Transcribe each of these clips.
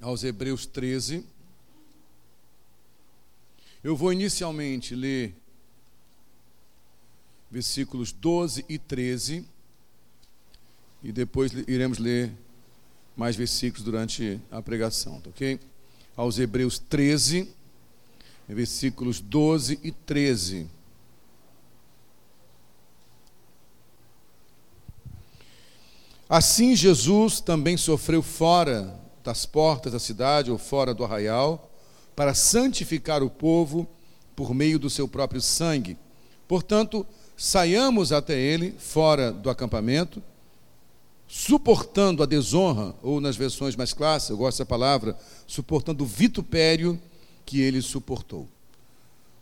aos Hebreus 13. Eu vou inicialmente ler versículos 12 e 13 e depois iremos ler mais versículos durante a pregação, tá ok? Aos Hebreus 13, versículos 12 e 13. Assim Jesus também sofreu fora das portas da cidade ou fora do arraial, para santificar o povo por meio do seu próprio sangue. Portanto, saiamos até ele, fora do acampamento, suportando a desonra, ou nas versões mais clássicas, eu gosto dessa palavra, suportando o vitupério que ele suportou.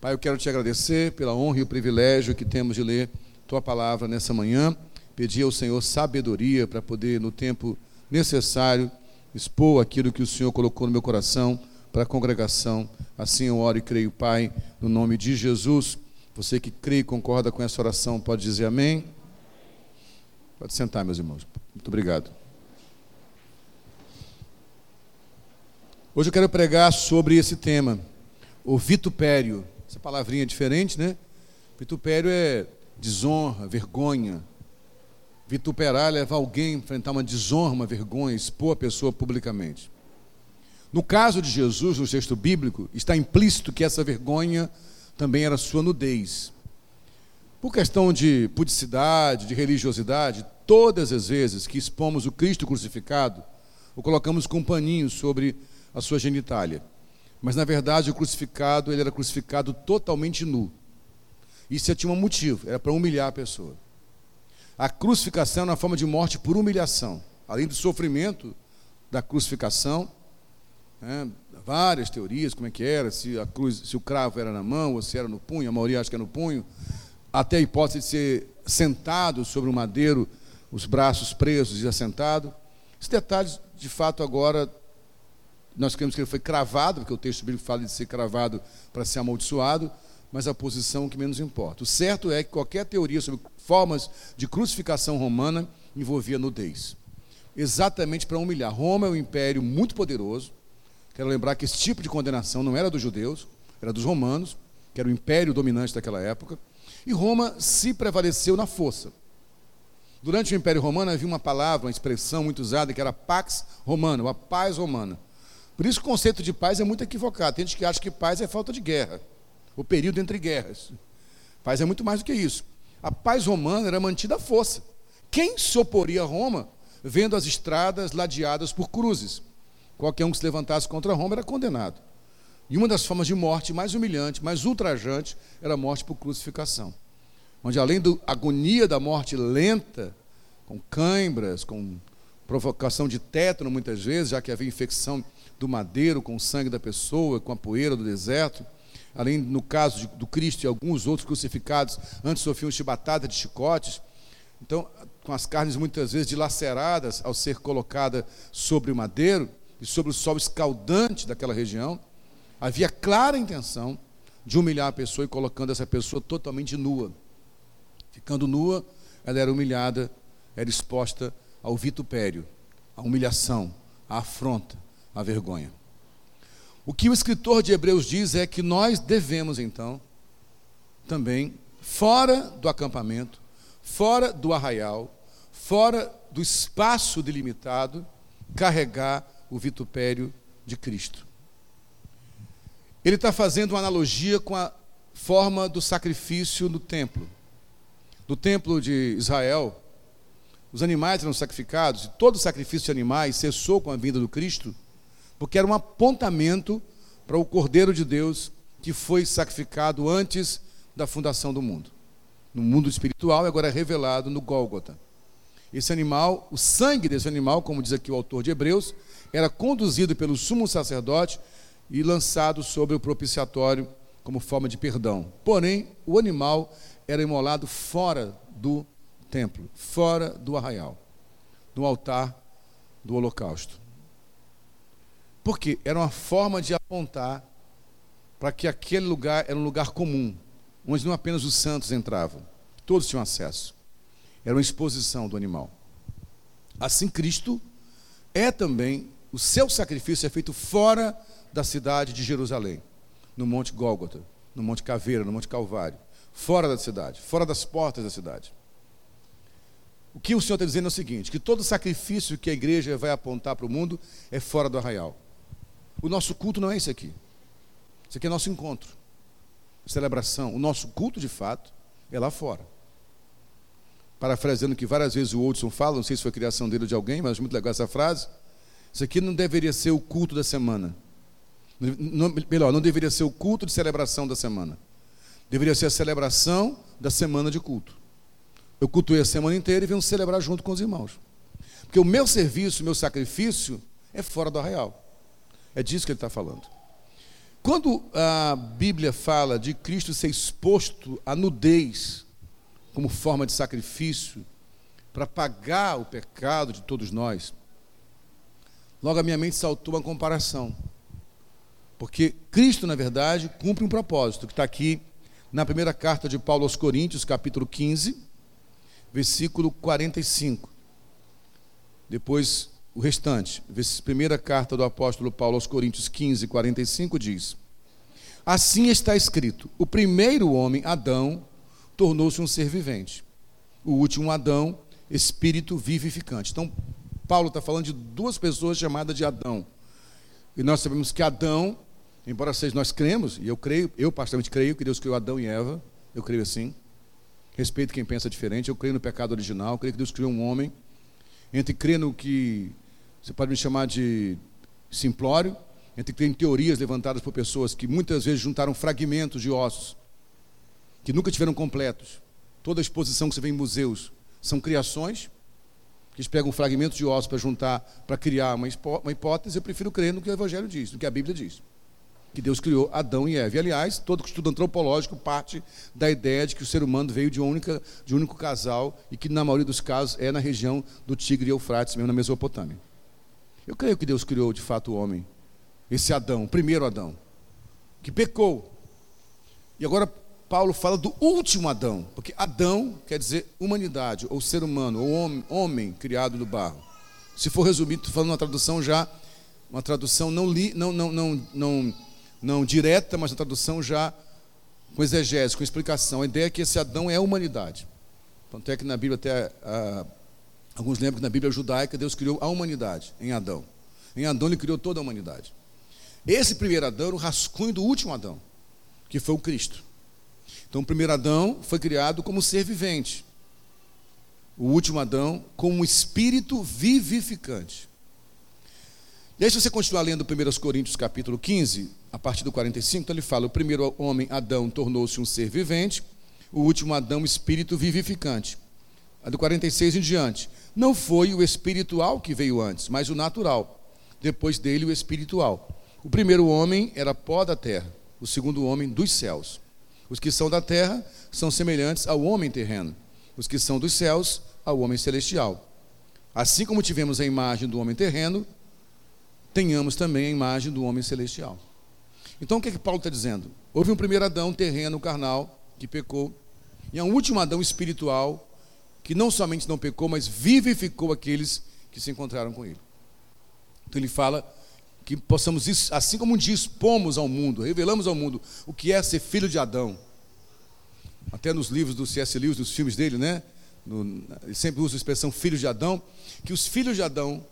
Pai, eu quero te agradecer pela honra e o privilégio que temos de ler tua palavra nessa manhã pedir ao Senhor sabedoria para poder, no tempo necessário, expor aquilo que o Senhor colocou no meu coração para a congregação. Assim eu oro e creio, Pai, no nome de Jesus. Você que crê e concorda com essa oração, pode dizer amém? Pode sentar, meus irmãos. Muito obrigado. Hoje eu quero pregar sobre esse tema, o vitupério. Essa palavrinha é diferente, né? Vitupério é desonra, vergonha, Vituperar é levar alguém a enfrentar uma desonra, uma vergonha, expor a pessoa publicamente. No caso de Jesus, no texto bíblico, está implícito que essa vergonha também era sua nudez. Por questão de pudicidade, de religiosidade, todas as vezes que expomos o Cristo crucificado, o colocamos com um paninho sobre a sua genitália. Mas na verdade o crucificado, ele era crucificado totalmente nu. Isso tinha um motivo, era para humilhar a pessoa. A crucificação é uma forma de morte por humilhação. Além do sofrimento da crucificação, né, várias teorias, como é que era, se, a cruz, se o cravo era na mão ou se era no punho, a maioria acha que é no punho, até a hipótese de ser sentado sobre um madeiro, os braços presos e assentado. Esses detalhes, de fato, agora, nós queremos que ele foi cravado, porque o texto bíblico fala de ser cravado para ser amaldiçoado, mas a posição que menos importa. O certo é que qualquer teoria sobre formas de crucificação romana envolvia nudez. Exatamente para humilhar. Roma é um império muito poderoso. Quero lembrar que esse tipo de condenação não era dos judeus, era dos romanos, que era o império dominante daquela época. E Roma se prevaleceu na força. Durante o Império Romano havia uma palavra, uma expressão muito usada, que era pax romana, a paz romana. Por isso o conceito de paz é muito equivocado. Tem gente que acha que paz é falta de guerra, o período entre guerras. Paz é muito mais do que isso a paz romana era mantida à força. Quem se oporia a Roma, vendo as estradas ladeadas por cruzes? Qualquer um que se levantasse contra Roma era condenado. E uma das formas de morte mais humilhante, mais ultrajante, era a morte por crucificação. Onde, além da agonia da morte lenta, com cãibras, com provocação de tétano muitas vezes, já que havia infecção do madeiro com o sangue da pessoa, com a poeira do deserto, além no caso de, do Cristo e alguns outros crucificados, antes sofriam chibatada de chicotes. Então, com as carnes muitas vezes dilaceradas ao ser colocada sobre o madeiro e sobre o sol escaldante daquela região, havia clara intenção de humilhar a pessoa e colocando essa pessoa totalmente nua. Ficando nua, ela era humilhada, era exposta ao vitupério, à humilhação, à afronta, à vergonha. O que o escritor de Hebreus diz é que nós devemos, então, também, fora do acampamento, fora do arraial, fora do espaço delimitado, carregar o vitupério de Cristo. Ele está fazendo uma analogia com a forma do sacrifício no templo. No templo de Israel, os animais eram sacrificados, e todo sacrifício de animais cessou com a vinda do Cristo porque era um apontamento para o Cordeiro de Deus que foi sacrificado antes da fundação do mundo. No mundo espiritual, agora é revelado no Gólgota. Esse animal, o sangue desse animal, como diz aqui o autor de Hebreus, era conduzido pelo sumo sacerdote e lançado sobre o propiciatório como forma de perdão. Porém, o animal era imolado fora do templo, fora do arraial, no altar do holocausto. Porque era uma forma de apontar para que aquele lugar era um lugar comum, onde não apenas os santos entravam, todos tinham acesso. Era uma exposição do animal. Assim, Cristo é também o seu sacrifício é feito fora da cidade de Jerusalém, no Monte Gólgota, no Monte Caveira, no Monte Calvário, fora da cidade, fora das portas da cidade. O que o Senhor está dizendo é o seguinte: que todo sacrifício que a igreja vai apontar para o mundo é fora do arraial. O nosso culto não é esse aqui. Esse aqui é nosso encontro, celebração. O nosso culto, de fato, é lá fora. Parafraseando que várias vezes o Hudson fala, não sei se foi criação dele ou de alguém, mas muito legal essa frase. Isso aqui não deveria ser o culto da semana. Não, melhor, não deveria ser o culto de celebração da semana. Deveria ser a celebração da semana de culto. Eu cultuei a semana inteira e venho celebrar junto com os irmãos. Porque o meu serviço, o meu sacrifício é fora do arraial. É disso que ele está falando. Quando a Bíblia fala de Cristo ser exposto à nudez como forma de sacrifício para pagar o pecado de todos nós, logo a minha mente saltou uma comparação. Porque Cristo, na verdade, cumpre um propósito, que está aqui na primeira carta de Paulo aos Coríntios, capítulo 15, versículo 45. Depois, o restante. Primeira carta do apóstolo Paulo aos Coríntios 15, 45 diz: Assim está escrito: o primeiro homem, Adão, tornou-se um ser vivente. O último Adão, espírito vivificante. Então, Paulo está falando de duas pessoas chamadas de Adão. E nós sabemos que Adão, embora seja nós cremos, e eu creio, eu particularmente creio que Deus criou Adão e Eva, eu creio assim. Respeito quem pensa diferente. Eu creio no pecado original. Creio que Deus criou um homem. Entre crer no que você pode me chamar de simplório, entre crer em teorias levantadas por pessoas que muitas vezes juntaram fragmentos de ossos, que nunca tiveram completos. Toda exposição que você vê em museus são criações, que eles pegam fragmentos de ossos para juntar, para criar uma hipótese. Eu prefiro crer no que o Evangelho diz, no que a Bíblia diz que Deus criou Adão e Eva. E, aliás, todo estudo antropológico parte da ideia de que o ser humano veio de, única, de um único casal e que, na maioria dos casos, é na região do Tigre e Eufrates, mesmo na Mesopotâmia. Eu creio que Deus criou, de fato, o homem, esse Adão, o primeiro Adão, que pecou. E agora Paulo fala do último Adão, porque Adão quer dizer humanidade, ou ser humano, ou homem, homem criado do barro. Se for resumido, estou falando uma tradução já, uma tradução não, li, não, não, não, não não direta, mas na tradução já com exegese, com explicação. A ideia é que esse Adão é a humanidade. Tanto é que na Bíblia, até ah, alguns lembram que na Bíblia judaica Deus criou a humanidade em Adão. Em Adão ele criou toda a humanidade. Esse primeiro Adão era o rascunho do último Adão, que foi o Cristo. Então o primeiro Adão foi criado como ser vivente. O último Adão como um espírito vivificante. E aí, se você continuar lendo 1 Coríntios capítulo 15, a partir do 45, então ele fala: o primeiro homem, Adão, tornou-se um ser vivente, o último Adão, espírito vivificante. A do 46 em diante. Não foi o espiritual que veio antes, mas o natural. Depois dele, o espiritual. O primeiro homem era pó da terra, o segundo homem dos céus. Os que são da terra são semelhantes ao homem terreno, os que são dos céus, ao homem celestial. Assim como tivemos a imagem do homem terreno, tenhamos também a imagem do homem celestial. Então o que, é que Paulo está dizendo? Houve um primeiro Adão terreno, carnal, que pecou, e um último Adão espiritual, que não somente não pecou, mas vivificou aqueles que se encontraram com ele. Então ele fala que possamos, assim como dia expomos ao mundo, revelamos ao mundo o que é ser filho de Adão. Até nos livros do C.S. Lewis, nos filmes dele, né? No, ele sempre usa a expressão filhos de Adão, que os filhos de Adão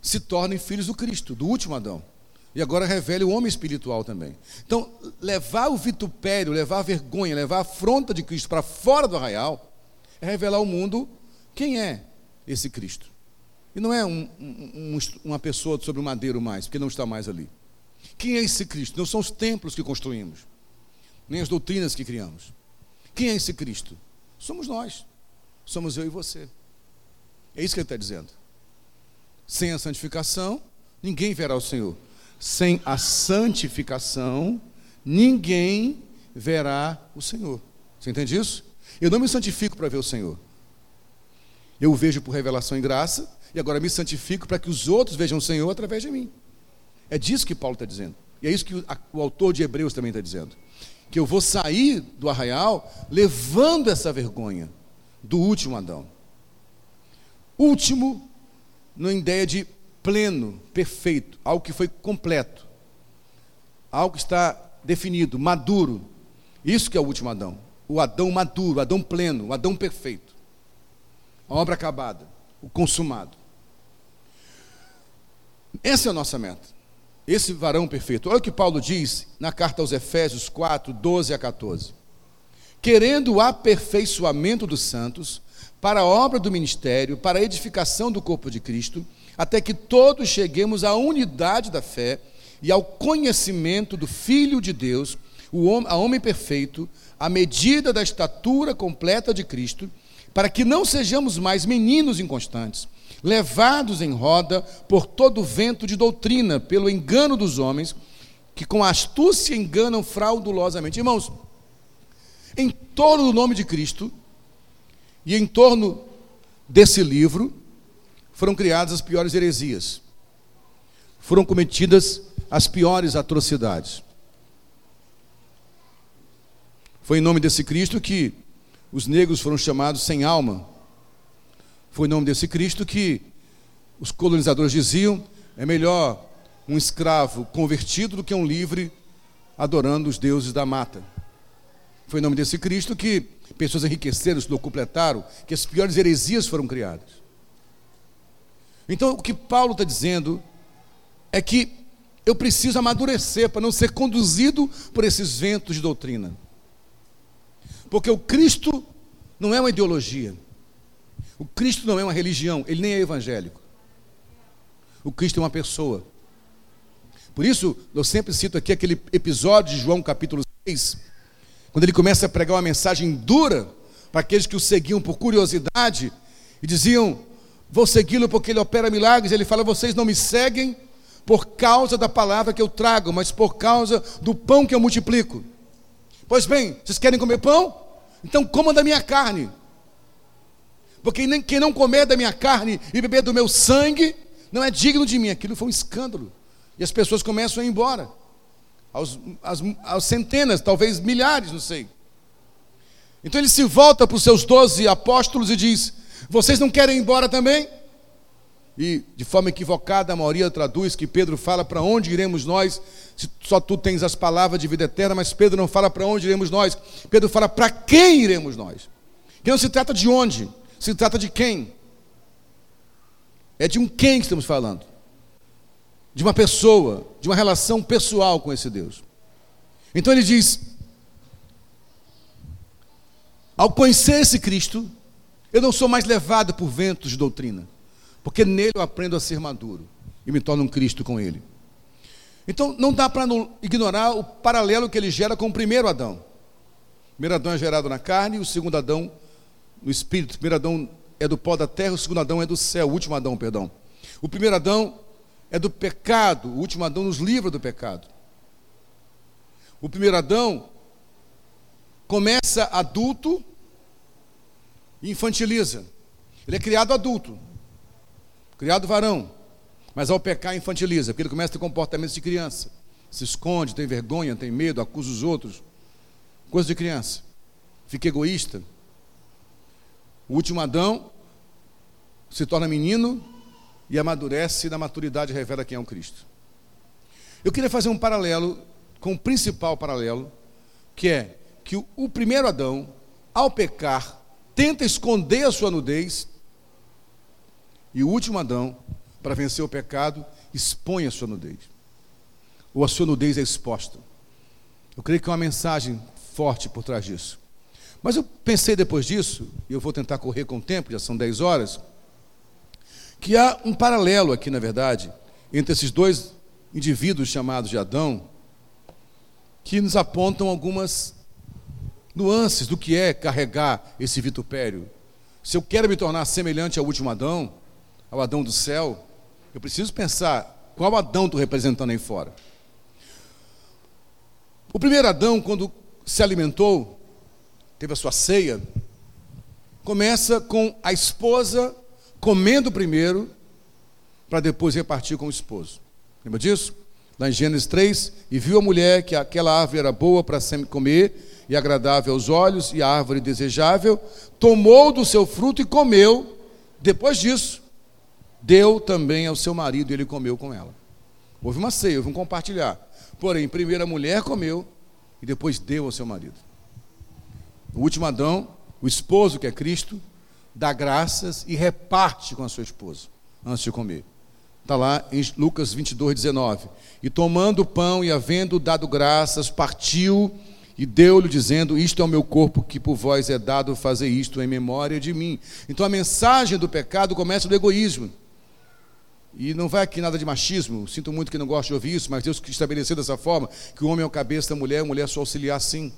se tornem filhos do Cristo, do último Adão. E agora revela o homem espiritual também. Então, levar o vitupério, levar a vergonha, levar a afronta de Cristo para fora do arraial, é revelar ao mundo quem é esse Cristo. E não é um, um, uma pessoa sobre o madeiro mais, porque não está mais ali. Quem é esse Cristo? Não são os templos que construímos, nem as doutrinas que criamos. Quem é esse Cristo? Somos nós. Somos eu e você. É isso que ele está dizendo. Sem a santificação, ninguém verá o Senhor sem a santificação, ninguém verá o Senhor. Você entende isso? Eu não me santifico para ver o Senhor. Eu o vejo por revelação e graça, e agora me santifico para que os outros vejam o Senhor através de mim. É disso que Paulo está dizendo. E é isso que o, autor de Hebreus também está dizendo. Que eu vou sair do arraial levando essa vergonha do último Adão. Último, na ideia de pleno, perfeito, algo que foi completo, algo que está definido, maduro. Isso que é o último Adão. O Adão maduro, o Adão pleno, o Adão perfeito. A obra acabada, o consumado. Essa é a nossa meta. Esse varão perfeito. Olha o que Paulo diz na carta aos Efésios 4, 12 a 14. Querendo o aperfeiçoamento dos santos, para a obra do ministério, para a edificação do corpo de Cristo, até que todos cheguemos à unidade da fé e ao conhecimento do Filho de Deus, o homem, a homem perfeito, à medida da estatura completa de Cristo, para que não sejamos mais meninos inconstantes levados em roda por todo o vento de doutrina, pelo engano dos homens, que com astúcia enganam fraudulosamente. Irmãos, em torno do nome de Cristo e em torno desse livro foram criadas as piores heresias, foram cometidas as piores atrocidades. Foi em nome desse Cristo que os negros foram chamados sem alma, foi em nome desse Cristo que os colonizadores diziam: é melhor um escravo convertido do que um livre adorando os deuses da mata. Foi em nome desse Cristo que pessoas enriqueceram, se completaram, que as piores heresias foram criadas. Então, o que Paulo está dizendo é que eu preciso amadurecer para não ser conduzido por esses ventos de doutrina. Porque o Cristo não é uma ideologia. O Cristo não é uma religião, ele nem é evangélico. O Cristo é uma pessoa. Por isso, eu sempre cito aqui aquele episódio de João capítulo 6, quando ele começa a pregar uma mensagem dura para aqueles que o seguiam por curiosidade e diziam: Vou segui-lo porque ele opera milagres. Ele fala: Vocês não me seguem por causa da palavra que eu trago, mas por causa do pão que eu multiplico. Pois bem, vocês querem comer pão? Então comam da minha carne. Porque nem, quem não comer da minha carne e beber do meu sangue não é digno de mim. Aquilo foi um escândalo. E as pessoas começam a ir embora. Aos, aos, aos centenas, talvez milhares, não sei. Então ele se volta para os seus doze apóstolos e diz: Vocês não querem ir embora também? E de forma equivocada, a maioria traduz que Pedro fala: Para onde iremos nós? Se só tu tens as palavras de vida eterna, mas Pedro não fala para onde iremos nós. Pedro fala: Para quem iremos nós? Que não se trata de onde, se trata de quem? É de um quem que estamos falando. De uma pessoa, de uma relação pessoal com esse Deus. Então ele diz: ao conhecer esse Cristo, eu não sou mais levado por ventos de doutrina, porque nele eu aprendo a ser maduro e me torno um Cristo com ele. Então não dá para ignorar o paralelo que ele gera com o primeiro Adão. O primeiro Adão é gerado na carne, o segundo Adão no espírito. O primeiro Adão é do pó da terra, o segundo Adão é do céu, o último Adão, perdão. O primeiro Adão é do pecado, o último Adão nos livra do pecado. O primeiro Adão começa adulto e infantiliza. Ele é criado adulto, criado varão, mas ao pecar infantiliza, porque ele começa a ter comportamentos de criança. Se esconde, tem vergonha, tem medo, acusa os outros. Coisa de criança. Fica egoísta, o último Adão se torna menino e amadurece e na maturidade revela quem é o Cristo. Eu queria fazer um paralelo com o principal paralelo, que é que o primeiro Adão, ao pecar, tenta esconder a sua nudez, e o último Adão, para vencer o pecado, expõe a sua nudez. Ou a sua nudez é exposta. Eu creio que é uma mensagem forte por trás disso. Mas eu pensei depois disso, e eu vou tentar correr com o tempo, já são 10 horas, que há um paralelo aqui, na verdade, entre esses dois indivíduos chamados de Adão, que nos apontam algumas nuances do que é carregar esse vitupério. Se eu quero me tornar semelhante ao último Adão, ao Adão do céu, eu preciso pensar qual Adão estou representando aí fora. O primeiro Adão, quando se alimentou, teve a sua ceia, começa com a esposa comendo primeiro, para depois repartir com o esposo. Lembra disso? Lá em Gênesis 3, e viu a mulher que aquela árvore era boa para sempre comer e agradável aos olhos, e árvore desejável, tomou do seu fruto e comeu. Depois disso, deu também ao seu marido e ele comeu com ela. Houve uma ceia, houve um compartilhar. Porém, primeiro a mulher comeu e depois deu ao seu marido. O último Adão, o esposo que é Cristo, dá graças e reparte com a sua esposa antes de comer. Está lá em Lucas 22, 19. E tomando o pão e havendo dado graças, partiu e deu-lhe, dizendo: Isto é o meu corpo que por vós é dado fazer isto em memória de mim. Então a mensagem do pecado começa do egoísmo. E não vai aqui nada de machismo, sinto muito que não gosto de ouvir isso, mas Deus estabeleceu dessa forma que o homem é o cabeça da mulher, a mulher é só auxiliar sim.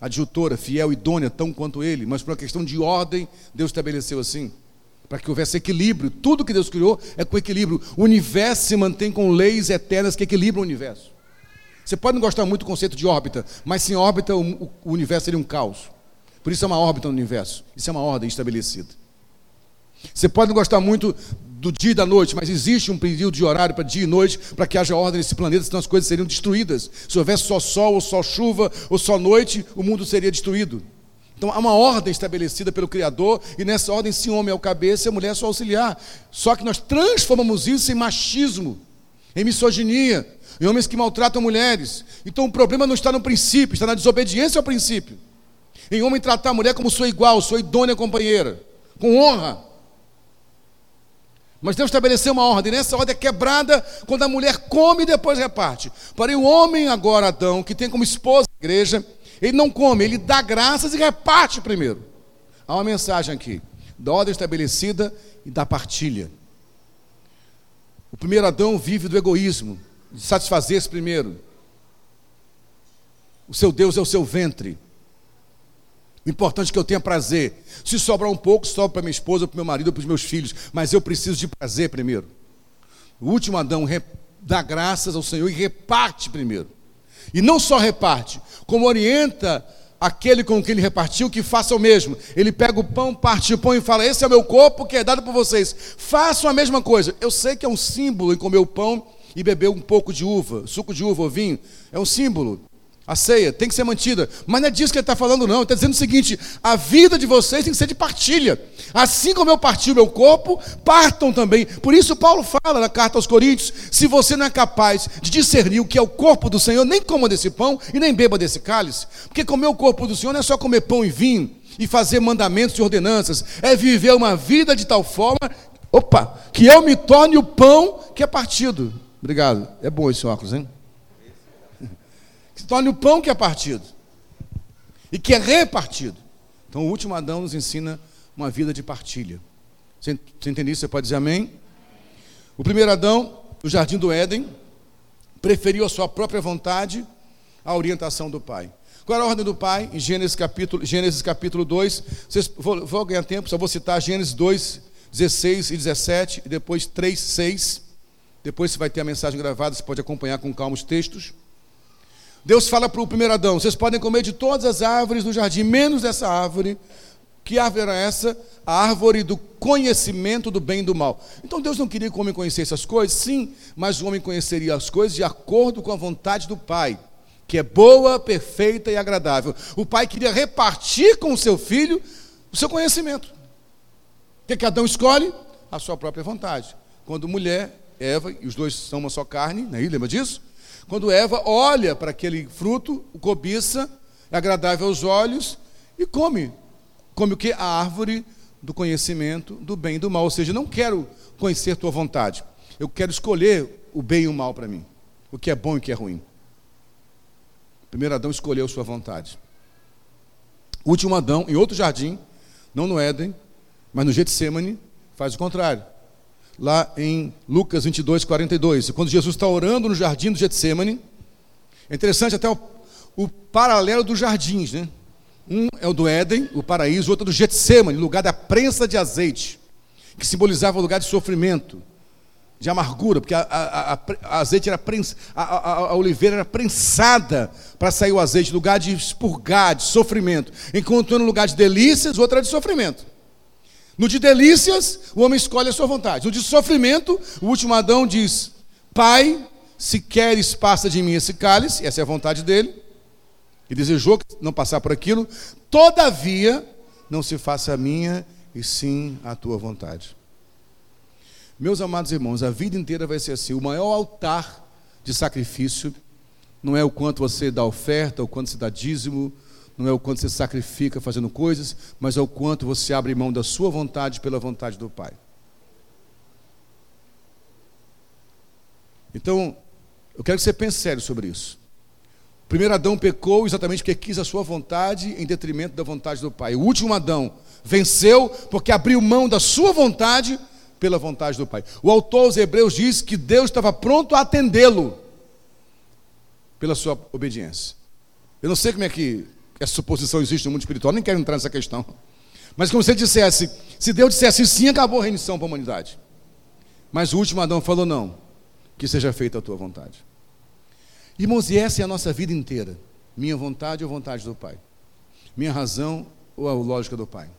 Adjutora, fiel, idônea, tão quanto ele, mas por uma questão de ordem, Deus estabeleceu assim para que houvesse equilíbrio. Tudo que Deus criou é com equilíbrio. O universo se mantém com leis eternas que equilibram o universo. Você pode não gostar muito do conceito de órbita, mas sem órbita o universo seria um caos. Por isso é uma órbita no universo. Isso é uma ordem estabelecida. Você pode não gostar muito do dia e da noite, mas existe um período de horário para dia e noite para que haja ordem nesse planeta, senão as coisas seriam destruídas. Se houvesse só sol, ou só chuva, ou só noite, o mundo seria destruído. Então há uma ordem estabelecida pelo Criador, e nessa ordem, se o homem é o cabeça e a mulher é só auxiliar. Só que nós transformamos isso em machismo, em misoginia, em homens que maltratam mulheres. Então o problema não está no princípio, está na desobediência ao princípio. Em homem tratar a mulher como sua igual, sua idônea companheira, com honra. Mas Deus estabeleceu uma ordem, nessa ordem é quebrada quando a mulher come e depois reparte. Porém, o homem, agora Adão, que tem como esposa a igreja, ele não come, ele dá graças e reparte primeiro. Há uma mensagem aqui, da ordem estabelecida e da partilha. O primeiro Adão vive do egoísmo, de satisfazer-se primeiro. O seu Deus é o seu ventre. Importante que eu tenha prazer. Se sobrar um pouco, sobra para minha esposa, para meu marido, para os meus filhos. Mas eu preciso de prazer primeiro. O último Adão dá graças ao Senhor e reparte primeiro. E não só reparte, como orienta aquele com quem ele repartiu que faça o mesmo. Ele pega o pão, parte o pão e fala: Esse é o meu corpo que é dado por vocês. Façam a mesma coisa. Eu sei que é um símbolo em comer o pão e beber um pouco de uva, suco de uva ou vinho. É um símbolo. A ceia tem que ser mantida. Mas não é disso que ele está falando, não. Ele está dizendo o seguinte: a vida de vocês tem que ser de partilha. Assim como eu parti o meu corpo, partam também. Por isso, Paulo fala na carta aos Coríntios: se você não é capaz de discernir o que é o corpo do Senhor, nem coma desse pão e nem beba desse cálice. Porque comer o corpo do Senhor não é só comer pão e vinho e fazer mandamentos e ordenanças, é viver uma vida de tal forma, opa, que eu me torne o pão que é partido. Obrigado. É bom esse óculos, hein? Se torne o pão que é partido e que é repartido. Então, o último Adão nos ensina uma vida de partilha. Você, você entende isso? Você pode dizer amém? O primeiro Adão, no jardim do Éden, preferiu a sua própria vontade à orientação do pai. Qual era a ordem do pai? Em Gênesis capítulo, Gênesis capítulo 2. Vocês, vou, vou ganhar tempo, só vou citar Gênesis 2, 16 e 17, e depois 3, 6. Depois você vai ter a mensagem gravada, você pode acompanhar com calma os textos. Deus fala para o primeiro Adão: vocês podem comer de todas as árvores do jardim, menos dessa árvore. Que árvore era essa? A árvore do conhecimento do bem e do mal. Então Deus não queria que o homem conhecesse as coisas? Sim, mas o homem conheceria as coisas de acordo com a vontade do Pai, que é boa, perfeita e agradável. O Pai queria repartir com o seu filho o seu conhecimento. O que, é que Adão escolhe? A sua própria vontade. Quando mulher, Eva, e os dois são uma só carne, né? lembra disso? Quando Eva olha para aquele fruto, o cobiça, é agradável aos olhos e come. Come o que? A árvore do conhecimento do bem e do mal. Ou seja, não quero conhecer tua vontade. Eu quero escolher o bem e o mal para mim. O que é bom e o que é ruim. Primeiro Adão escolheu sua vontade. O último Adão, em outro jardim, não no Éden, mas no Getsemane, faz o contrário lá em Lucas 22, 42. Quando Jesus está orando no jardim do Getsemane, é interessante até o, o paralelo dos jardins, né? Um é o do Éden, o paraíso, o outro é do Getsemane, lugar da prensa de azeite, que simbolizava o lugar de sofrimento, de amargura, porque a, a, a, a azeite era prens, a, oliveira era prensada para sair o azeite, lugar de expurgar, de sofrimento. Enquanto no lugar de delícias, o outro era de sofrimento. No de delícias, o homem escolhe a sua vontade. No de sofrimento, o último Adão diz: Pai, se queres, passa de mim esse cálice, essa é a vontade dele. E desejou não passar por aquilo, todavia, não se faça a minha e sim a tua vontade. Meus amados irmãos, a vida inteira vai ser assim. O maior altar de sacrifício não é o quanto você dá oferta, o quanto você dá dízimo, não é o quanto você sacrifica fazendo coisas, mas é o quanto você abre mão da sua vontade pela vontade do Pai. Então, eu quero que você pense sério sobre isso. Primeiro Adão pecou exatamente porque quis a sua vontade em detrimento da vontade do Pai. O último Adão venceu porque abriu mão da sua vontade pela vontade do Pai. O autor aos Hebreus diz que Deus estava pronto a atendê-lo pela sua obediência. Eu não sei como é que essa suposição existe no mundo espiritual, nem quero entrar nessa questão. Mas como se dissesse, se Deus dissesse sim, acabou a rendição para a humanidade. Mas o último Adão falou não, que seja feita a tua vontade. Irmãos, e essa é a nossa vida inteira. Minha vontade ou vontade do Pai? Minha razão ou a lógica do Pai?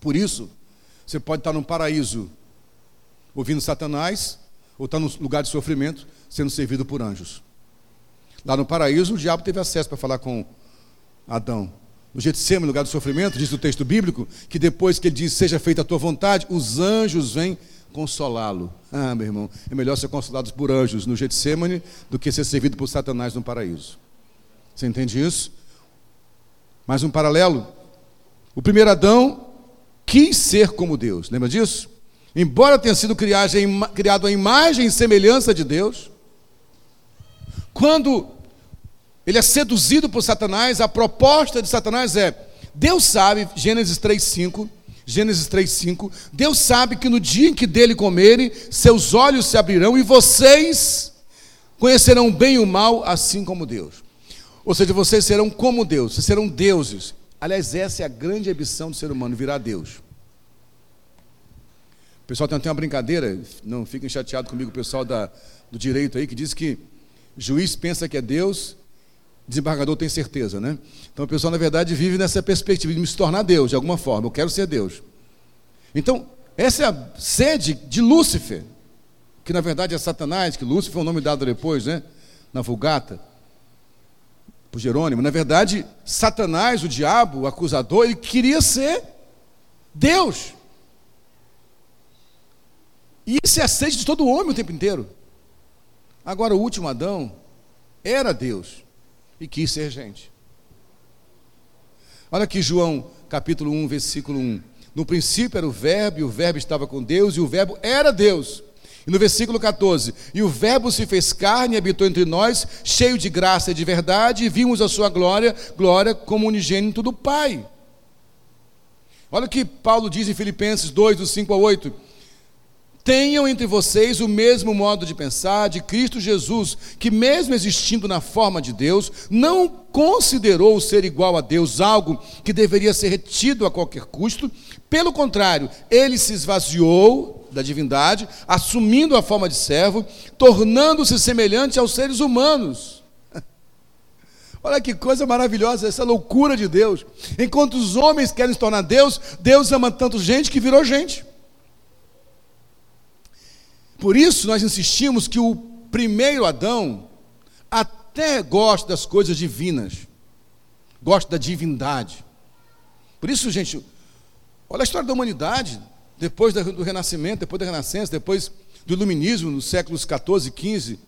Por isso, você pode estar num paraíso ouvindo Satanás, ou estar num lugar de sofrimento sendo servido por anjos. Lá no paraíso, o diabo teve acesso para falar com Adão. No Getsemane, lugar do sofrimento, diz o texto bíblico, que depois que ele diz, seja feita a tua vontade, os anjos vêm consolá-lo. Ah, meu irmão, é melhor ser consolado por anjos no Getsemane do que ser servido por Satanás no paraíso. Você entende isso? Mais um paralelo. O primeiro Adão quis ser como Deus, lembra disso? Embora tenha sido criado à imagem e semelhança de Deus, quando ele é seduzido por Satanás, a proposta de Satanás é: Deus sabe, Gênesis 3:5, Gênesis 3:5, Deus sabe que no dia em que dele comerem, seus olhos se abrirão e vocês conhecerão bem e o mal, assim como Deus. Ou seja, vocês serão como Deus, vocês serão deuses. Aliás, essa é a grande ambição do ser humano, virar Deus. O pessoal tem até uma brincadeira, não fiquem chateados comigo, o pessoal da, do direito aí, que diz que juiz pensa que é Deus, desembargador tem certeza, né? Então o pessoal, na verdade, vive nessa perspectiva de me se tornar Deus, de alguma forma, eu quero ser Deus. Então, essa é a sede de Lúcifer, que na verdade é Satanás, que Lúcifer é o nome dado depois, né? Na Vulgata, por Jerônimo. Na verdade, Satanás, o diabo, o acusador, ele queria ser Deus. E isso é a sede de todo homem o tempo inteiro. Agora, o último Adão era Deus e quis ser gente. Olha aqui, João capítulo 1, versículo 1. No princípio era o Verbo, e o Verbo estava com Deus, e o Verbo era Deus. E no versículo 14: E o Verbo se fez carne e habitou entre nós, cheio de graça e de verdade, e vimos a sua glória, glória como unigênito do Pai. Olha o que Paulo diz em Filipenses 2, do 5 a 8 Tenham entre vocês o mesmo modo de pensar de Cristo Jesus, que, mesmo existindo na forma de Deus, não considerou ser igual a Deus algo que deveria ser retido a qualquer custo. Pelo contrário, ele se esvaziou da divindade, assumindo a forma de servo, tornando-se semelhante aos seres humanos. Olha que coisa maravilhosa essa loucura de Deus. Enquanto os homens querem se tornar Deus, Deus ama tanto gente que virou gente. Por isso nós insistimos que o primeiro Adão até gosta das coisas divinas, gosta da divindade. Por isso, gente, olha a história da humanidade, depois do Renascimento, depois da Renascença, depois do Iluminismo, nos séculos 14 e 15,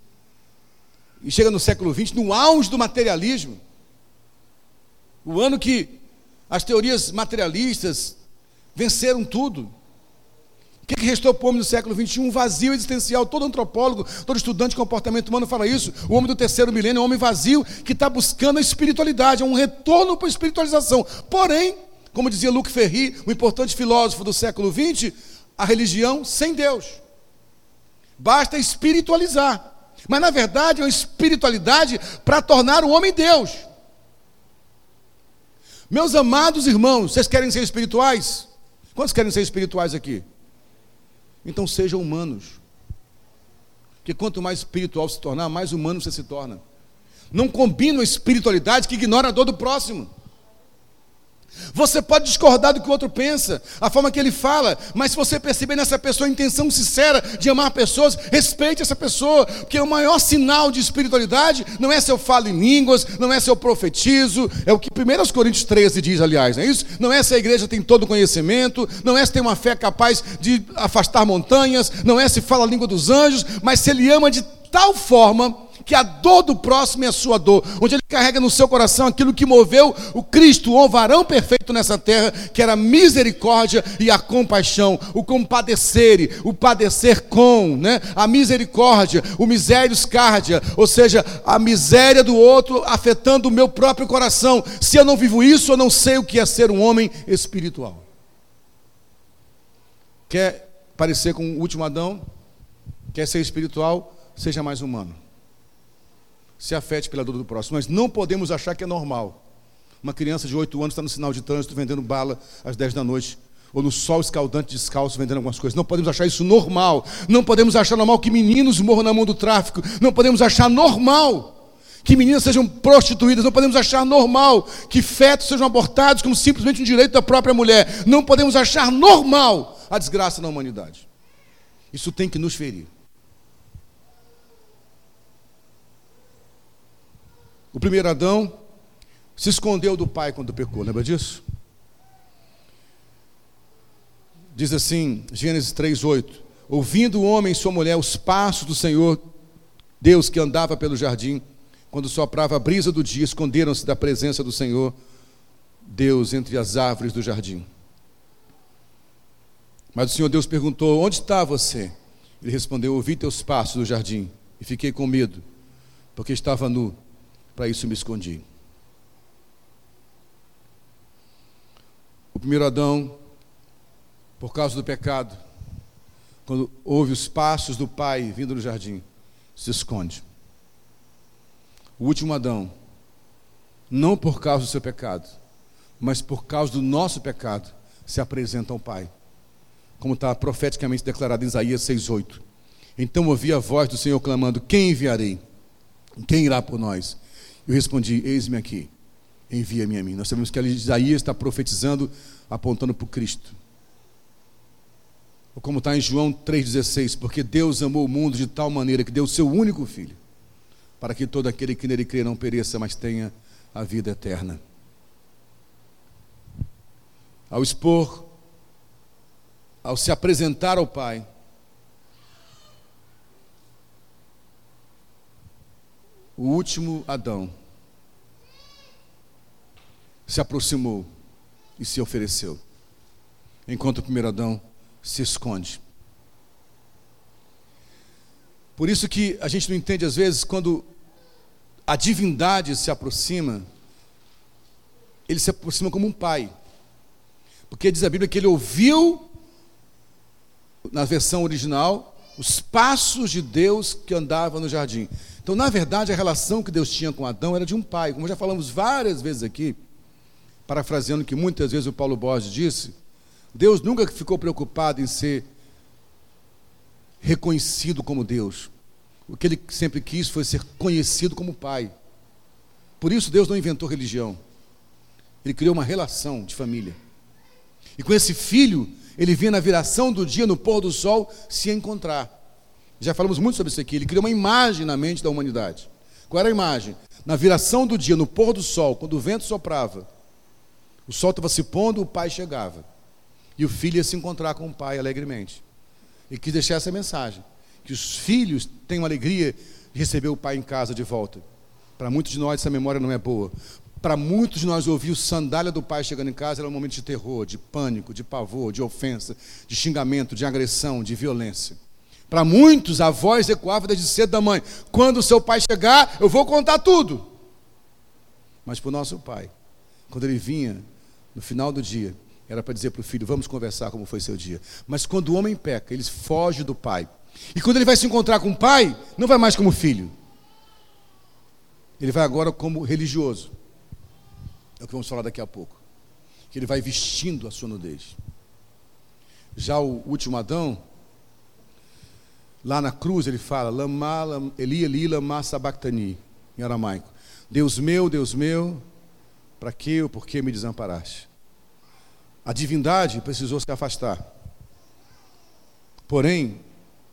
e chega no século 20, no auge do materialismo. O ano que as teorias materialistas venceram tudo que, que restou para o homem do século XXI? Um vazio existencial. Todo antropólogo, todo estudante de comportamento humano fala isso. O homem do terceiro milênio é um homem vazio que está buscando a espiritualidade, é um retorno para a espiritualização. Porém, como dizia Luc Ferry, um importante filósofo do século XX, a religião sem Deus. Basta espiritualizar. Mas na verdade é uma espiritualidade para tornar o homem Deus. Meus amados irmãos, vocês querem ser espirituais? Quantos querem ser espirituais aqui? Então sejam humanos. Porque quanto mais espiritual se tornar, mais humano você se torna. Não combina a espiritualidade que ignora a dor do próximo. Você pode discordar do que o outro pensa, a forma que ele fala, mas se você perceber nessa pessoa a intenção sincera de amar pessoas, respeite essa pessoa, porque o maior sinal de espiritualidade não é se eu falo em línguas, não é se eu profetizo, é o que 1 Coríntios 13 diz, aliás, não é isso? Não é se a igreja tem todo conhecimento, não é se tem uma fé capaz de afastar montanhas, não é se fala a língua dos anjos, mas se ele ama de tal forma que a dor do próximo é a sua dor, onde ele carrega no seu coração aquilo que moveu o Cristo, o varão perfeito nessa terra, que era a misericórdia e a compaixão, o compadecer, o padecer com, né? a misericórdia, o misérios cardia, ou seja, a miséria do outro afetando o meu próprio coração. Se eu não vivo isso, eu não sei o que é ser um homem espiritual. Quer parecer com o último Adão? Quer ser espiritual? Seja mais humano se afete pela dor do próximo. Mas não podemos achar que é normal. Uma criança de 8 anos está no sinal de trânsito vendendo bala às 10 da noite. Ou no sol escaldante descalço vendendo algumas coisas. Não podemos achar isso normal. Não podemos achar normal que meninos morram na mão do tráfico. Não podemos achar normal que meninas sejam prostituídas. Não podemos achar normal que fetos sejam abortados como simplesmente um direito da própria mulher. Não podemos achar normal a desgraça na humanidade. Isso tem que nos ferir. O primeiro Adão se escondeu do pai quando pecou, lembra disso? Diz assim, Gênesis 3:8: Ouvindo o homem e sua mulher os passos do Senhor Deus que andava pelo jardim, quando soprava a brisa do dia, esconderam-se da presença do Senhor Deus entre as árvores do jardim. Mas o Senhor Deus perguntou: Onde está você? Ele respondeu: Ouvi teus passos do jardim e fiquei com medo, porque estava nu para isso me escondi. O primeiro Adão, por causa do pecado, quando ouve os passos do pai vindo no jardim, se esconde. O último Adão, não por causa do seu pecado, mas por causa do nosso pecado, se apresenta ao Pai. Como está profeticamente declarado em Isaías 6,8. Então ouvi a voz do Senhor clamando: Quem enviarei? Quem irá por nós? Eu respondi: Eis-me aqui, envia-me a mim. Nós sabemos que Isaías está profetizando, apontando para o Cristo. Ou como está em João 3,16: Porque Deus amou o mundo de tal maneira que deu o seu único filho, para que todo aquele que nele crê não pereça, mas tenha a vida eterna. Ao expor, ao se apresentar ao Pai, o último Adão se aproximou e se ofereceu, enquanto o primeiro Adão se esconde. Por isso que a gente não entende às vezes quando a divindade se aproxima, ele se aproxima como um pai. Porque diz a Bíblia que ele ouviu na versão original os passos de Deus que andava no jardim. Então, na verdade, a relação que Deus tinha com Adão era de um pai. Como já falamos várias vezes aqui, parafraseando o que muitas vezes o Paulo Borges disse, Deus nunca ficou preocupado em ser reconhecido como Deus. O que ele sempre quis foi ser conhecido como Pai. Por isso Deus não inventou religião. Ele criou uma relação de família. E com esse filho, ele vinha na viração do dia, no pôr do sol, se encontrar. Já falamos muito sobre isso aqui. Ele criou uma imagem na mente da humanidade. Qual era a imagem? Na viração do dia, no pôr do sol, quando o vento soprava, o sol estava se pondo, o pai chegava. E o filho ia se encontrar com o pai alegremente. E quis deixar essa mensagem: que os filhos tenham alegria de receber o pai em casa de volta. Para muitos de nós, essa memória não é boa. Para muitos de nós, ouvir o sandália do pai chegando em casa era um momento de terror, de pânico, de pavor, de ofensa, de xingamento, de agressão, de violência. Para muitos, a voz ecoava desde cedo da mãe: quando seu pai chegar, eu vou contar tudo. Mas para o nosso pai, quando ele vinha no final do dia, era para dizer para o filho: vamos conversar como foi seu dia. Mas quando o homem peca, ele foge do pai. E quando ele vai se encontrar com o pai, não vai mais como filho. Ele vai agora como religioso. É o que vamos falar daqui a pouco. Que ele vai vestindo a sua nudez. Já o último Adão, Lá na cruz ele fala, lama, Eli, Eli, lama em aramaico. Deus meu, Deus meu, para que ou por que me desamparaste? A divindade precisou se afastar. Porém,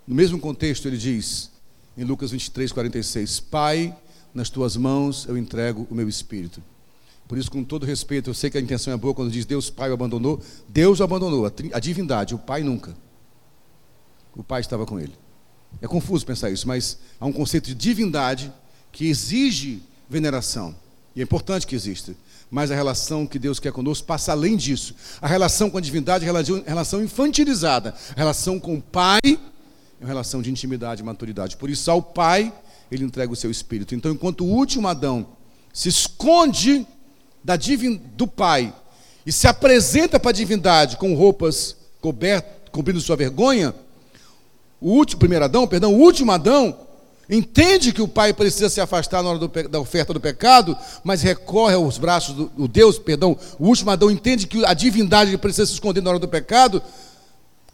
no mesmo contexto, ele diz, em Lucas 23, 46, Pai, nas tuas mãos eu entrego o meu espírito. Por isso, com todo respeito, eu sei que a intenção é boa quando diz Deus Pai o abandonou. Deus o abandonou, a divindade, o Pai nunca. O Pai estava com ele. É confuso pensar isso, mas há um conceito de divindade que exige veneração. E é importante que exista. Mas a relação que Deus quer conosco passa além disso. A relação com a divindade é uma relação infantilizada. A relação com o Pai é uma relação de intimidade e maturidade. Por isso, ao Pai, ele entrega o seu espírito. Então, enquanto o último Adão se esconde da divin... do Pai e se apresenta para a divindade com roupas cobertas, cobrindo sua vergonha, o último, primeiro Adão, perdão, o último Adão, entende que o pai precisa se afastar na hora do, da oferta do pecado, mas recorre aos braços do, do, Deus, perdão, o último Adão entende que a divindade precisa se esconder na hora do pecado,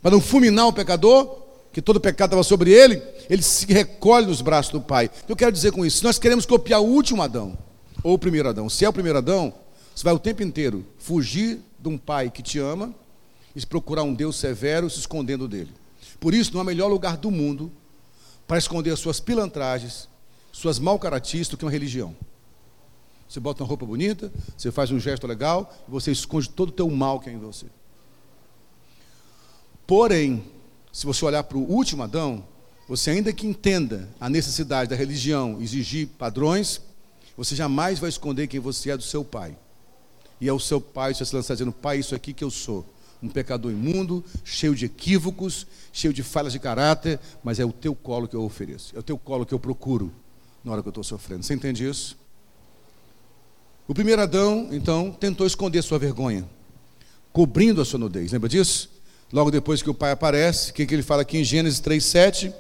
para não fulminar o pecador, que todo pecado estava sobre ele, ele se recolhe nos braços do pai. Eu quero dizer com isso, se nós queremos copiar o último Adão, ou o primeiro Adão, se é o primeiro Adão, você vai o tempo inteiro fugir de um pai que te ama e procurar um Deus severo se escondendo dele. Por isso, não há melhor lugar do mundo para esconder as suas pilantragens, suas mal do que uma religião. Você bota uma roupa bonita, você faz um gesto legal, você esconde todo o teu mal que é em você. Porém, se você olhar para o último Adão, você ainda que entenda a necessidade da religião exigir padrões, você jamais vai esconder quem você é do seu pai. E é o seu pai, você se lançar dizendo, pai, isso aqui que eu sou um pecador imundo, cheio de equívocos, cheio de falhas de caráter, mas é o teu colo que eu ofereço, é o teu colo que eu procuro na hora que eu estou sofrendo. Você entende isso? O primeiro Adão, então, tentou esconder sua vergonha, cobrindo a sua nudez. Lembra disso? Logo depois que o pai aparece, o que, que ele fala aqui em Gênesis 3,7?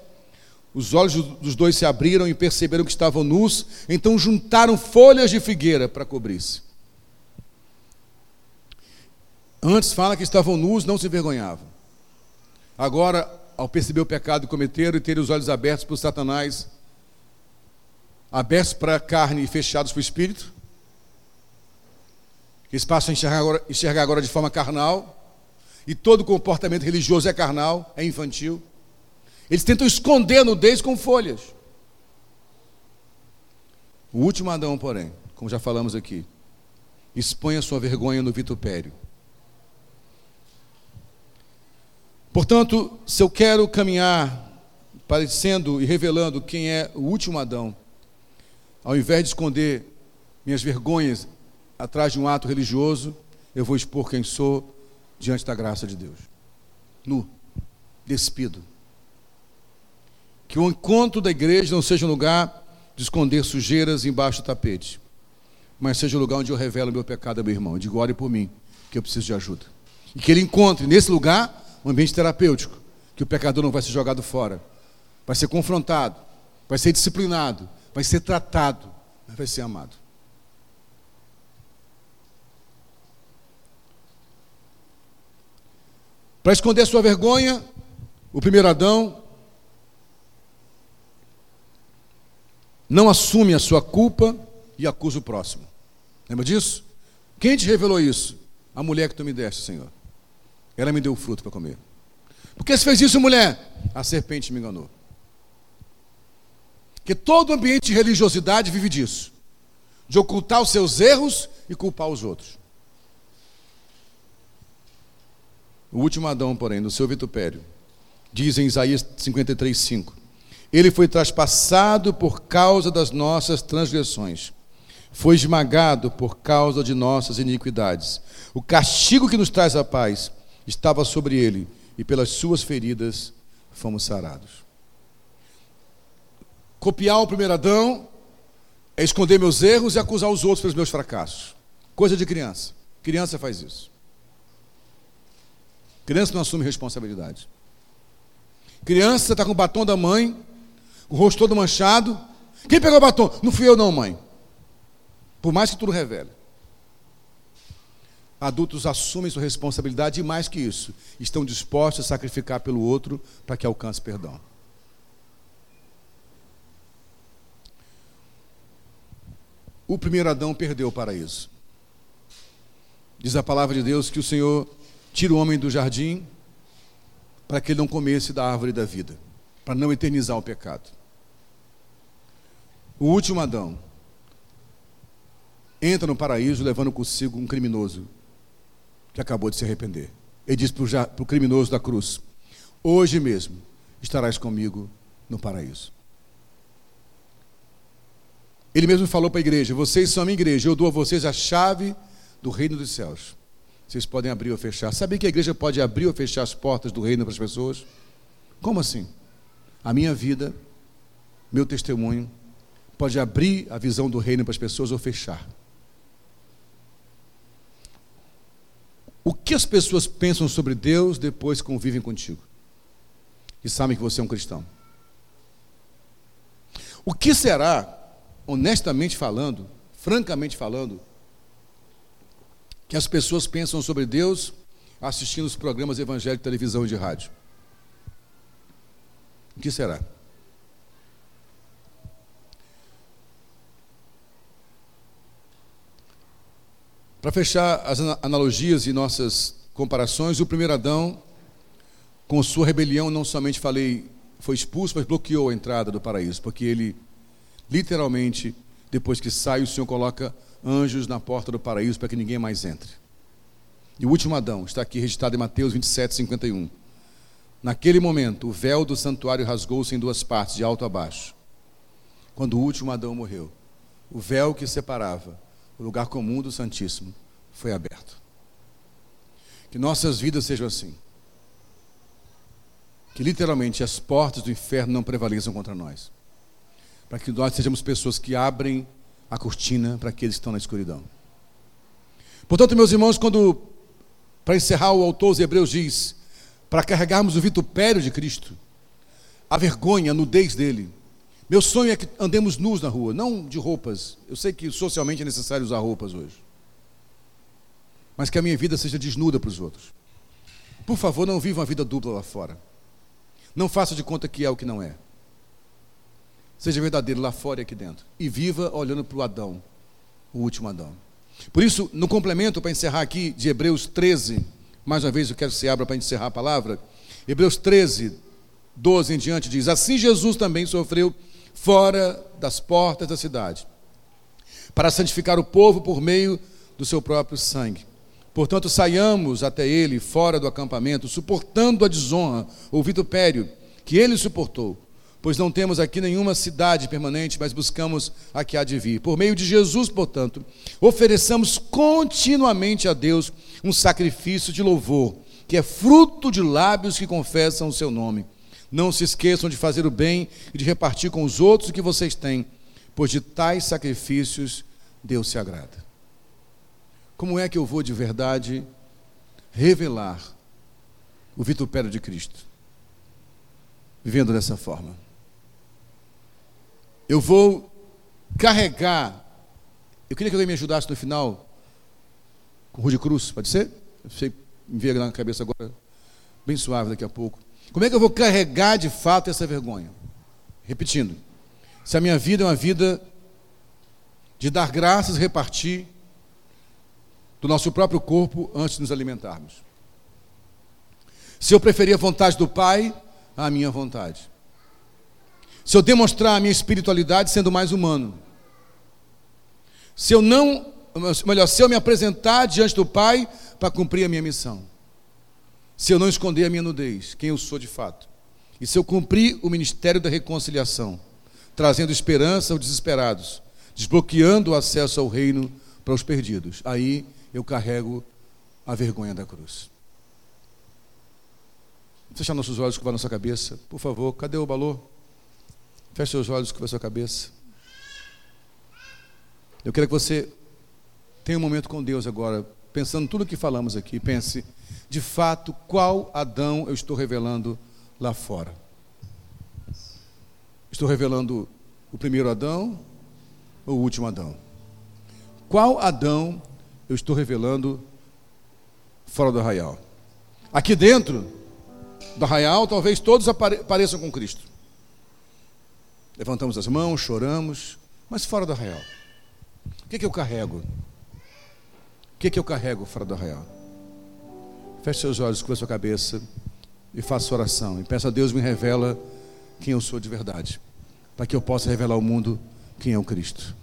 Os olhos dos dois se abriram e perceberam que estavam nus, então juntaram folhas de figueira para cobrir-se. Antes fala que estavam nus, não se envergonhavam. Agora, ao perceber o pecado que cometeram e terem os olhos abertos para Satanás, abertos para a carne e fechados para o espírito, eles passam a enxergar agora, enxergar agora de forma carnal, e todo comportamento religioso é carnal, é infantil. Eles tentam esconder a nudez com folhas. O último Adão, porém, como já falamos aqui, expõe a sua vergonha no vitupério. Portanto, se eu quero caminhar parecendo e revelando quem é o último Adão, ao invés de esconder minhas vergonhas atrás de um ato religioso, eu vou expor quem sou diante da graça de Deus. Nu, despido. Que o encontro da igreja não seja um lugar de esconder sujeiras embaixo do tapete, mas seja um lugar onde eu revelo meu pecado ao meu irmão. Digo, ore por mim, que eu preciso de ajuda. E que ele encontre nesse lugar um ambiente terapêutico, que o pecador não vai ser jogado fora, vai ser confrontado, vai ser disciplinado, vai ser tratado, mas vai ser amado. Para esconder sua vergonha, o primeiro Adão não assume a sua culpa e acusa o próximo. Lembra disso? Quem te revelou isso? A mulher que tu me deste, Senhor. Ela me deu o fruto para comer. Por que você fez isso, mulher? A serpente me enganou. Porque todo ambiente de religiosidade vive disso. De ocultar os seus erros e culpar os outros. O último Adão, porém, no seu vitupério, diz em Isaías 53, 5: Ele foi traspassado por causa das nossas transgressões, foi esmagado por causa de nossas iniquidades. O castigo que nos traz a paz estava sobre ele, e pelas suas feridas fomos sarados. Copiar o primeiro Adão é esconder meus erros e acusar os outros pelos meus fracassos. Coisa de criança. Criança faz isso. Criança não assume responsabilidade. Criança está com o batom da mãe, o rosto todo manchado. Quem pegou o batom? Não fui eu, não, mãe. Por mais que tudo revele adultos assumem sua responsabilidade e, mais que isso, estão dispostos a sacrificar pelo outro para que alcance perdão. O primeiro Adão perdeu o paraíso. Diz a palavra de Deus que o Senhor tira o homem do jardim para que ele não comesse da árvore da vida, para não eternizar o pecado. O último Adão entra no paraíso levando consigo um criminoso que acabou de se arrepender. Ele diz para o criminoso da cruz: Hoje mesmo estarás comigo no paraíso. Ele mesmo falou para a igreja: Vocês são a minha igreja, eu dou a vocês a chave do reino dos céus. Vocês podem abrir ou fechar. Sabia que a igreja pode abrir ou fechar as portas do reino para as pessoas? Como assim? A minha vida, meu testemunho, pode abrir a visão do reino para as pessoas ou fechar. O que as pessoas pensam sobre Deus depois que convivem contigo? E sabem que você é um cristão. O que será honestamente falando, francamente falando, que as pessoas pensam sobre Deus assistindo os programas evangélicos de televisão e de rádio. O que será? Para fechar as analogias e nossas comparações, o primeiro Adão, com sua rebelião, não somente falei, foi expulso, mas bloqueou a entrada do paraíso, porque ele Literalmente, depois que sai, o Senhor coloca anjos na porta do paraíso para que ninguém mais entre. E o último Adão está aqui registrado em Mateus 27, 51. Naquele momento, o véu do santuário rasgou-se em duas partes, de alto a baixo. Quando o último Adão morreu, o véu que separava o lugar comum do Santíssimo foi aberto. Que nossas vidas sejam assim. Que literalmente as portas do inferno não prevaleçam contra nós para que nós sejamos pessoas que abrem a cortina para aqueles que estão na escuridão. Portanto, meus irmãos, quando, para encerrar, o autor dos Hebreus diz, para carregarmos o vitupério de Cristo, a vergonha, a nudez dele. Meu sonho é que andemos nus na rua, não de roupas. Eu sei que socialmente é necessário usar roupas hoje. Mas que a minha vida seja desnuda para os outros. Por favor, não viva uma vida dupla lá fora. Não faça de conta que é o que não é. Seja verdadeiro lá fora e aqui dentro. E viva olhando para o Adão, o último Adão. Por isso, no complemento, para encerrar aqui, de Hebreus 13, mais uma vez eu quero que você abra para encerrar a palavra. Hebreus 13, 12 em diante diz: Assim Jesus também sofreu fora das portas da cidade, para santificar o povo por meio do seu próprio sangue. Portanto, saiamos até ele fora do acampamento, suportando a desonra, o vitupério que ele suportou pois não temos aqui nenhuma cidade permanente, mas buscamos a que há de vir. Por meio de Jesus, portanto, ofereçamos continuamente a Deus um sacrifício de louvor, que é fruto de lábios que confessam o seu nome. Não se esqueçam de fazer o bem e de repartir com os outros o que vocês têm, pois de tais sacrifícios Deus se agrada. Como é que eu vou de verdade revelar o vitupério de Cristo? Vivendo dessa forma. Eu vou carregar. Eu queria que alguém me ajudasse no final com Rude Cruz, pode ser? Eu sei, me veio na cabeça agora, bem suave daqui a pouco. Como é que eu vou carregar de fato essa vergonha? Repetindo, se a minha vida é uma vida de dar graças e repartir do nosso próprio corpo antes de nos alimentarmos. Se eu preferir a vontade do Pai à minha vontade. Se eu demonstrar a minha espiritualidade sendo mais humano. Se eu não, melhor, se eu me apresentar diante do Pai para cumprir a minha missão. Se eu não esconder a minha nudez, quem eu sou de fato. E se eu cumprir o ministério da reconciliação, trazendo esperança aos desesperados, desbloqueando o acesso ao reino para os perdidos. Aí eu carrego a vergonha da cruz. Fechar nossos olhos, a nossa cabeça. Por favor, cadê o balão? Feche seus olhos, com a sua cabeça. Eu quero que você tenha um momento com Deus agora, pensando tudo o que falamos aqui. Pense, de fato, qual Adão eu estou revelando lá fora. Estou revelando o primeiro Adão ou o último Adão? Qual Adão eu estou revelando fora do arraial? Aqui dentro do arraial, talvez todos apareçam com Cristo. Levantamos as mãos, choramos, mas fora do arraial. O que, é que eu carrego? Que, que eu carrego fora do arraial? Feche seus olhos, com a sua cabeça e faça oração. E peça a Deus me revela quem eu sou de verdade, para que eu possa revelar ao mundo quem é o Cristo.